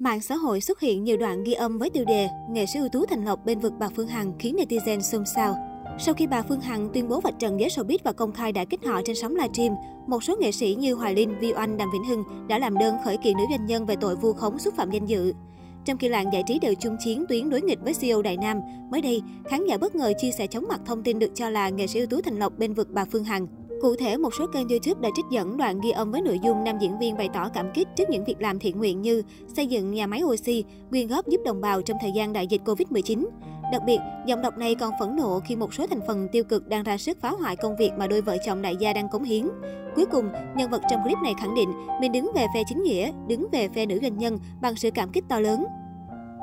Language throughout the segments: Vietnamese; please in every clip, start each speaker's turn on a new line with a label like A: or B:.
A: Mạng xã hội xuất hiện nhiều đoạn ghi âm với tiêu đề Nghệ sĩ ưu tú Thành Lộc bên vực bà Phương Hằng khiến netizen xôn xao. Sau khi bà Phương Hằng tuyên bố vạch trần giới showbiz và công khai đã kích họ trên sóng livestream, một số nghệ sĩ như Hoài Linh, Vi Oanh, Đàm Vĩnh Hưng đã làm đơn khởi kiện nữ doanh nhân về tội vu khống xúc phạm danh dự. Trong khi làng giải trí đều chung chiến tuyến đối nghịch với CEO Đại Nam, mới đây, khán giả bất ngờ chia sẻ chóng mặt thông tin được cho là nghệ sĩ ưu tú Thành Lộc bên vực bà Phương Hằng. Cụ thể, một số kênh YouTube đã trích dẫn đoạn ghi âm với nội dung nam diễn viên bày tỏ cảm kích trước những việc làm thiện nguyện như xây dựng nhà máy oxy, quyên góp giúp đồng bào trong thời gian đại dịch Covid-19. Đặc biệt, giọng đọc này còn phẫn nộ khi một số thành phần tiêu cực đang ra sức phá hoại công việc mà đôi vợ chồng đại gia đang cống hiến. Cuối cùng, nhân vật trong clip này khẳng định mình đứng về phe chính nghĩa, đứng về phe nữ doanh nhân bằng sự cảm kích to lớn.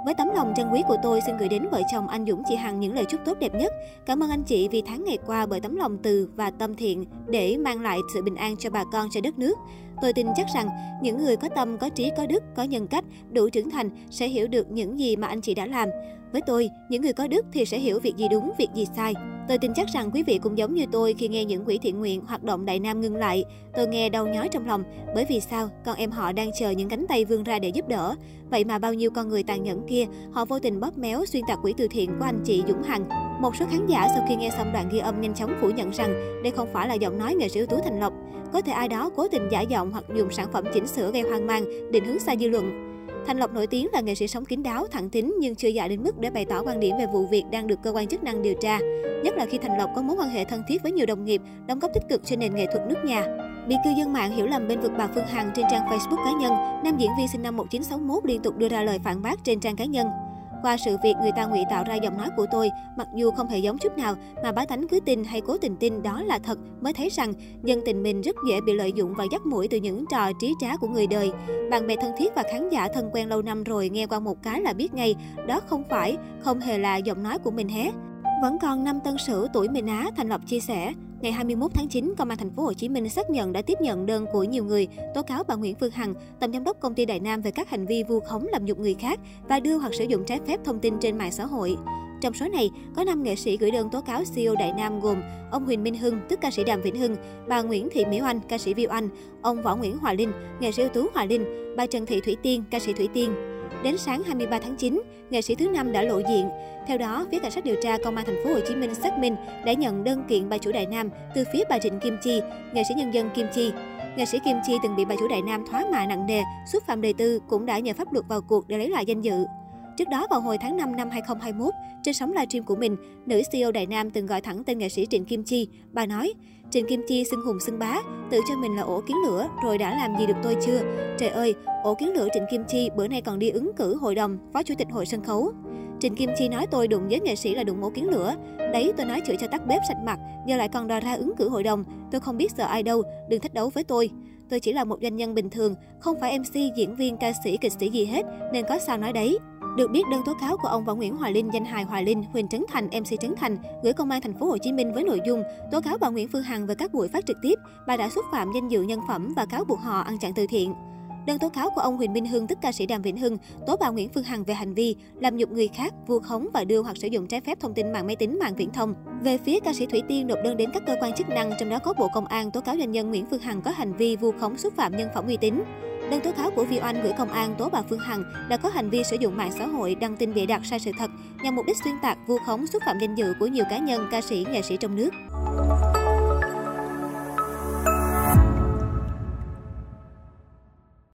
A: Với tấm lòng chân quý của tôi xin gửi đến vợ chồng anh Dũng chị Hằng những lời chúc tốt đẹp nhất. Cảm ơn anh chị vì tháng ngày qua bởi tấm lòng từ và tâm thiện để mang lại sự bình an cho bà con cho đất nước. Tôi tin chắc rằng những người có tâm, có trí, có đức, có nhân cách, đủ trưởng thành sẽ hiểu được những gì mà anh chị đã làm. Với tôi, những người có đức thì sẽ hiểu việc gì đúng, việc gì sai. Tôi tin chắc rằng quý vị cũng giống như tôi khi nghe những quỹ thiện nguyện hoạt động Đại Nam ngưng lại. Tôi nghe đau nhói trong lòng, bởi vì sao? Con em họ đang chờ những cánh tay vươn ra để giúp đỡ. Vậy mà bao nhiêu con người tàn nhẫn kia, họ vô tình bóp méo xuyên tạc quỹ từ thiện của anh chị Dũng Hằng. Một số khán giả sau khi nghe xong đoạn ghi âm nhanh chóng phủ nhận rằng đây không phải là giọng nói nghệ sĩ ưu tú Thành Lộc. Có thể ai đó cố tình giả giọng hoặc dùng sản phẩm chỉnh sửa gây hoang mang, định hướng sai dư luận. Thành Lộc nổi tiếng là nghệ sĩ sống kín đáo, thẳng thắn nhưng chưa dại đến mức để bày tỏ quan điểm về vụ việc đang được cơ quan chức năng điều tra. Nhất là khi Thành Lộc có mối quan hệ thân thiết với nhiều đồng nghiệp, đóng góp tích cực trên nền nghệ thuật nước nhà. Bị cư dân mạng hiểu lầm bên vực bà Phương Hằng trên trang Facebook cá nhân, nam diễn viên sinh năm 1961 liên tục đưa ra lời phản bác trên trang cá nhân. Qua sự việc người ta ngụy tạo ra giọng nói của tôi, mặc dù không hề giống chút nào, mà bá tánh cứ tin hay cố tình tin đó là thật, mới thấy rằng dân tình mình rất dễ bị lợi dụng và dắt mũi từ những trò trí trá của người đời. Bạn bè thân thiết và khán giả thân quen lâu năm rồi nghe qua một cái là biết ngay, đó không phải, không hề là giọng nói của mình hết. Vẫn còn năm tân sử tuổi mình Á, Thành Lộc chia sẻ, Ngày 21 tháng 9, Công an thành phố Hồ Chí Minh xác nhận đã tiếp nhận đơn của nhiều người tố cáo bà Nguyễn Phương Hằng, tổng giám đốc công ty Đại Nam về các hành vi vu khống làm nhục người khác và đưa hoặc sử dụng trái phép thông tin trên mạng xã hội. Trong số này, có 5 nghệ sĩ gửi đơn tố cáo CEO Đại Nam gồm ông Huỳnh Minh Hưng, tức ca sĩ Đàm Vĩnh Hưng, bà Nguyễn Thị Mỹ Oanh, ca sĩ Viu Anh, ông Võ Nguyễn Hòa Linh, nghệ sĩ ưu tú Hòa Linh, bà Trần Thị Thủy Tiên, ca sĩ Thủy Tiên. Đến sáng 23 tháng 9, nghệ sĩ thứ năm đã lộ diện. Theo đó, phía cảnh sát điều tra công an thành phố Hồ Chí Minh xác minh đã nhận đơn kiện bà chủ Đại Nam từ phía bà Trịnh Kim Chi, nghệ sĩ nhân dân Kim Chi. Nghệ sĩ Kim Chi từng bị bà chủ Đại Nam thoá mạ nặng nề, xúc phạm đời tư cũng đã nhờ pháp luật vào cuộc để lấy lại danh dự. Trước đó vào hồi tháng 5 năm 2021, trên sóng livestream của mình, nữ CEO Đại Nam từng gọi thẳng tên nghệ sĩ Trịnh Kim Chi. Bà nói, Trịnh Kim Chi xưng hùng xưng bá, tự cho mình là ổ kiến lửa, rồi đã làm gì được tôi chưa? Trời ơi, ổ kiến lửa Trịnh Kim Chi bữa nay còn đi ứng cử hội đồng, phó chủ tịch hội sân khấu. Trịnh Kim Chi nói tôi đụng với nghệ sĩ là đụng ổ kiến lửa. Đấy, tôi nói chửi cho tắt bếp sạch mặt, giờ lại còn đòi ra ứng cử hội đồng. Tôi không biết sợ ai đâu, đừng thách đấu với tôi. Tôi chỉ là một doanh nhân bình thường, không phải MC, diễn viên, ca sĩ, kịch sĩ gì hết, nên có sao nói đấy. Được biết, đơn tố cáo của ông Võ Nguyễn Hoài Linh, danh hài Hoài Linh, Huỳnh Trấn Thành, MC Trấn Thành gửi công an thành phố Hồ Chí Minh với nội dung tố cáo bà Nguyễn Phương Hằng về các buổi phát trực tiếp, bà đã xúc phạm danh dự nhân phẩm và cáo buộc họ ăn chặn từ thiện. Đơn tố cáo của ông Huỳnh Minh Hưng tức ca sĩ Đàm Vĩnh Hưng tố bà Nguyễn Phương Hằng về hành vi làm nhục người khác, vu khống và đưa hoặc sử dụng trái phép thông tin mạng máy tính, mạng viễn thông. Về phía ca sĩ Thủy Tiên nộp đơn đến các cơ quan chức năng, trong đó có Bộ Công an tố cáo doanh nhân Nguyễn Phương Hằng có hành vi vu khống xúc phạm nhân phẩm uy tín. Đơn tố cáo của Vi Oanh gửi công an tố bà Phương Hằng đã có hành vi sử dụng mạng xã hội đăng tin bịa đặt sai sự thật nhằm mục đích xuyên tạc, vu khống xúc phạm danh dự của nhiều cá nhân, ca sĩ, nghệ sĩ trong nước.